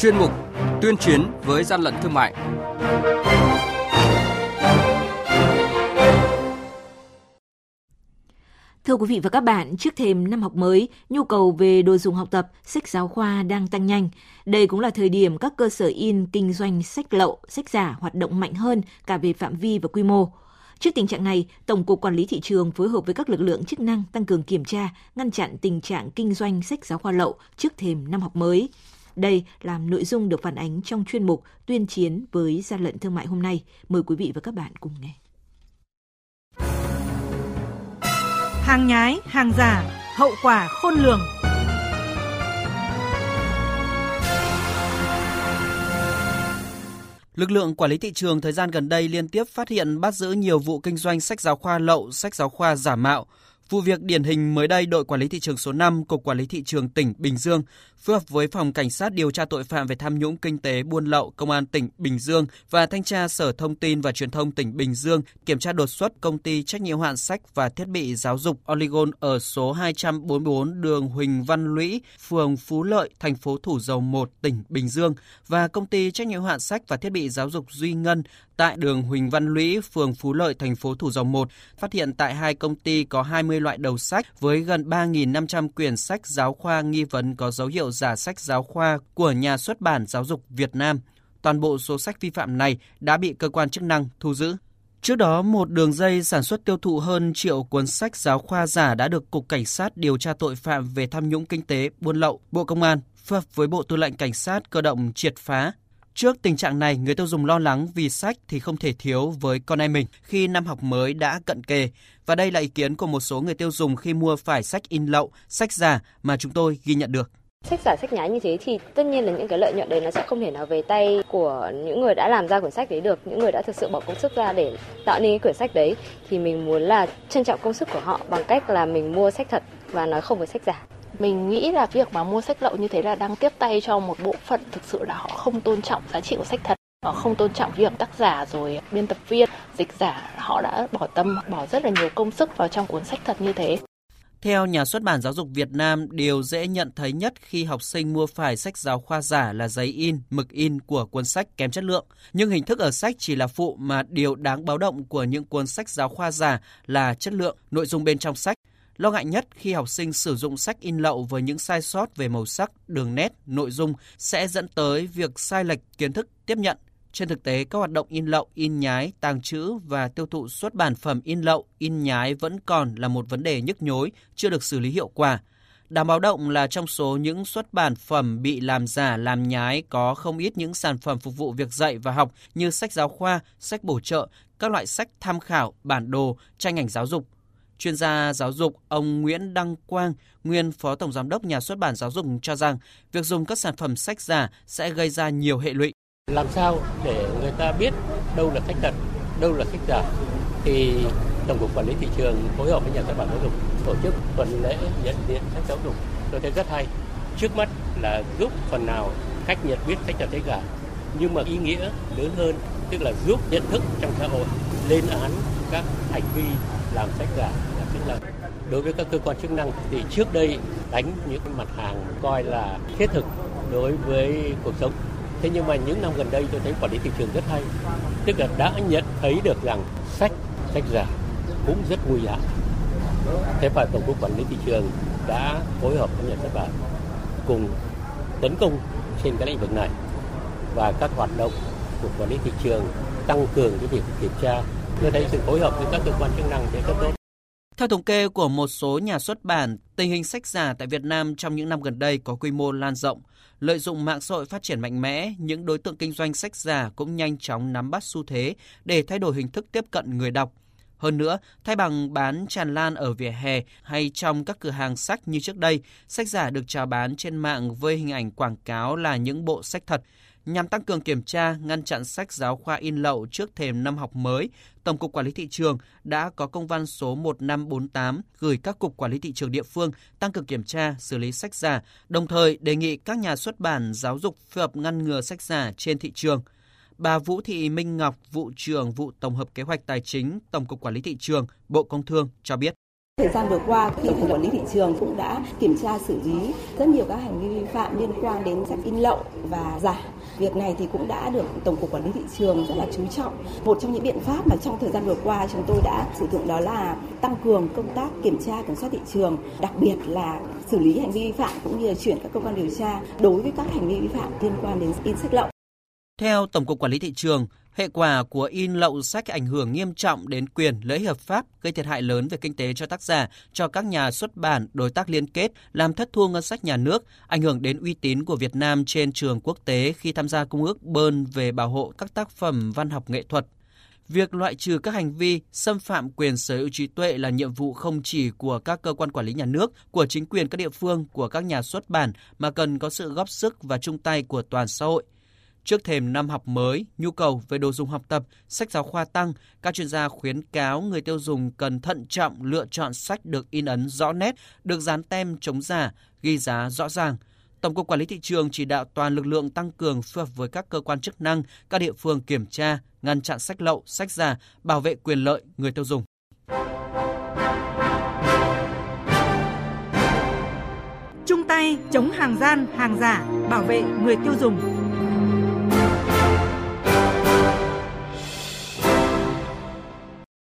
chuyên mục Tuyên chiến với gian lận thương mại. Thưa quý vị và các bạn, trước thềm năm học mới, nhu cầu về đồ dùng học tập, sách giáo khoa đang tăng nhanh. Đây cũng là thời điểm các cơ sở in kinh doanh sách lậu, sách giả hoạt động mạnh hơn cả về phạm vi và quy mô. Trước tình trạng này, Tổng cục Quản lý thị trường phối hợp với các lực lượng chức năng tăng cường kiểm tra, ngăn chặn tình trạng kinh doanh sách giáo khoa lậu trước thềm năm học mới. Đây là nội dung được phản ánh trong chuyên mục Tuyên chiến với gian lận thương mại hôm nay. Mời quý vị và các bạn cùng nghe. Hàng nhái, hàng giả, hậu quả khôn lường. Lực lượng quản lý thị trường thời gian gần đây liên tiếp phát hiện bắt giữ nhiều vụ kinh doanh sách giáo khoa lậu, sách giáo khoa giả mạo. Vụ việc điển hình mới đây, đội quản lý thị trường số 5, Cục Quản lý thị trường tỉnh Bình Dương phối hợp với Phòng Cảnh sát điều tra tội phạm về tham nhũng kinh tế buôn lậu Công an tỉnh Bình Dương và Thanh tra Sở Thông tin và Truyền thông tỉnh Bình Dương kiểm tra đột xuất công ty trách nhiệm hạn sách và thiết bị giáo dục Oligon ở số 244 đường Huỳnh Văn Lũy, phường Phú Lợi, thành phố Thủ Dầu Một, tỉnh Bình Dương và công ty trách nhiệm hạn sách và thiết bị giáo dục Duy Ngân tại đường Huỳnh Văn Lũy, phường Phú Lợi, thành phố Thủ Dầu Một, phát hiện tại hai công ty có 20 loại đầu sách với gần 3.500 quyển sách giáo khoa nghi vấn có dấu hiệu giả sách giáo khoa của nhà xuất bản giáo dục Việt Nam. Toàn bộ số sách vi phạm này đã bị cơ quan chức năng thu giữ. Trước đó, một đường dây sản xuất tiêu thụ hơn triệu cuốn sách giáo khoa giả đã được Cục Cảnh sát điều tra tội phạm về tham nhũng kinh tế, buôn lậu, Bộ Công an phối hợp với Bộ Tư lệnh Cảnh sát cơ động triệt phá. Trước tình trạng này, người tiêu dùng lo lắng vì sách thì không thể thiếu với con em mình khi năm học mới đã cận kề. Và đây là ý kiến của một số người tiêu dùng khi mua phải sách in lậu, sách giả mà chúng tôi ghi nhận được. Sách giả sách nhái như thế thì tất nhiên là những cái lợi nhuận đấy nó sẽ không thể nào về tay của những người đã làm ra quyển sách đấy được, những người đã thực sự bỏ công sức ra để tạo nên cái quyển sách đấy thì mình muốn là trân trọng công sức của họ bằng cách là mình mua sách thật và nói không với sách giả. Mình nghĩ là việc mà mua sách lậu như thế là đang tiếp tay cho một bộ phận thực sự là họ không tôn trọng giá trị của sách thật. Họ không tôn trọng việc tác giả rồi biên tập viên, dịch giả, họ đã bỏ tâm, bỏ rất là nhiều công sức vào trong cuốn sách thật như thế. Theo nhà xuất bản giáo dục Việt Nam, điều dễ nhận thấy nhất khi học sinh mua phải sách giáo khoa giả là giấy in, mực in của cuốn sách kém chất lượng. Nhưng hình thức ở sách chỉ là phụ mà điều đáng báo động của những cuốn sách giáo khoa giả là chất lượng, nội dung bên trong sách. Lo ngại nhất khi học sinh sử dụng sách in lậu với những sai sót về màu sắc, đường nét, nội dung sẽ dẫn tới việc sai lệch kiến thức tiếp nhận. Trên thực tế, các hoạt động in lậu, in nhái, tàng trữ và tiêu thụ xuất bản phẩm in lậu, in nhái vẫn còn là một vấn đề nhức nhối, chưa được xử lý hiệu quả. Đáng báo động là trong số những xuất bản phẩm bị làm giả, làm nhái có không ít những sản phẩm phục vụ việc dạy và học như sách giáo khoa, sách bổ trợ, các loại sách tham khảo, bản đồ, tranh ảnh giáo dục, Chuyên gia giáo dục ông Nguyễn Đăng Quang, nguyên Phó Tổng Giám đốc Nhà xuất bản giáo dục cho rằng việc dùng các sản phẩm sách giả sẽ gây ra nhiều hệ lụy. Làm sao để người ta biết đâu là sách thật, đâu là sách giả thì Tổng cục Quản lý thị trường phối hợp với Nhà xuất bản giáo dục tổ chức tuần lễ nhận diện sách giáo dục. Tôi thấy rất hay. Trước mắt là giúp phần nào khách nhận biết sách thật sách giả nhưng mà ý nghĩa lớn hơn tức là giúp nhận thức trong xã hội lên án các hành vi làm sách giả tức là đối với các cơ quan chức năng thì trước đây đánh những mặt hàng coi là thiết thực đối với cuộc sống. Thế nhưng mà những năm gần đây tôi thấy quản lý thị trường rất hay. Tức là đã nhận thấy được rằng sách sách giả cũng rất nguy hại. Thế phải tổng cục quản lý thị trường đã phối hợp với nhà xuất bản cùng tấn công trên cái lĩnh vực này. Và các hoạt động của quản lý thị trường tăng cường cái việc kiểm tra tôi thấy sự phối hợp với các cơ quan chức năng sẽ rất tốt theo thống kê của một số nhà xuất bản, tình hình sách giả tại Việt Nam trong những năm gần đây có quy mô lan rộng. Lợi dụng mạng xã hội phát triển mạnh mẽ, những đối tượng kinh doanh sách giả cũng nhanh chóng nắm bắt xu thế để thay đổi hình thức tiếp cận người đọc. Hơn nữa, thay bằng bán tràn lan ở vỉa hè hay trong các cửa hàng sách như trước đây, sách giả được chào bán trên mạng với hình ảnh quảng cáo là những bộ sách thật. Nhằm tăng cường kiểm tra, ngăn chặn sách giáo khoa in lậu trước thềm năm học mới, Tổng cục Quản lý thị trường đã có công văn số 1548 gửi các cục quản lý thị trường địa phương tăng cường kiểm tra, xử lý sách giả, đồng thời đề nghị các nhà xuất bản giáo dục phối hợp ngăn ngừa sách giả trên thị trường. Bà Vũ Thị Minh Ngọc, vụ trưởng vụ tổng hợp kế hoạch tài chính, Tổng cục Quản lý thị trường, Bộ Công Thương cho biết. Thời gian vừa qua, thì cục Quản lý thị trường cũng đã kiểm tra xử lý rất nhiều các hành vi vi phạm liên quan đến sách in lậu và giả. Việc này thì cũng đã được Tổng cục Quản lý thị trường rất là chú trọng. Một trong những biện pháp mà trong thời gian vừa qua chúng tôi đã sử dụng đó là tăng cường công tác kiểm tra kiểm soát thị trường, đặc biệt là xử lý hành vi vi phạm cũng như là chuyển các cơ quan điều tra đối với các hành vi vi phạm liên quan đến in sách lậu. Theo Tổng cục Quản lý thị trường, hệ quả của in lậu sách ảnh hưởng nghiêm trọng đến quyền lợi hợp pháp, gây thiệt hại lớn về kinh tế cho tác giả, cho các nhà xuất bản, đối tác liên kết, làm thất thu ngân sách nhà nước, ảnh hưởng đến uy tín của Việt Nam trên trường quốc tế khi tham gia công ước Bơn về bảo hộ các tác phẩm văn học nghệ thuật. Việc loại trừ các hành vi xâm phạm quyền sở hữu trí tuệ là nhiệm vụ không chỉ của các cơ quan quản lý nhà nước, của chính quyền các địa phương, của các nhà xuất bản mà cần có sự góp sức và chung tay của toàn xã hội. Trước thềm năm học mới, nhu cầu về đồ dùng học tập, sách giáo khoa tăng, các chuyên gia khuyến cáo người tiêu dùng cần thận trọng lựa chọn sách được in ấn rõ nét, được dán tem chống giả, ghi giá rõ ràng. Tổng cục Quản lý thị trường chỉ đạo toàn lực lượng tăng cường phối hợp với các cơ quan chức năng, các địa phương kiểm tra, ngăn chặn sách lậu, sách giả, bảo vệ quyền lợi người tiêu dùng. Chung tay chống hàng gian, hàng giả, bảo vệ người tiêu dùng.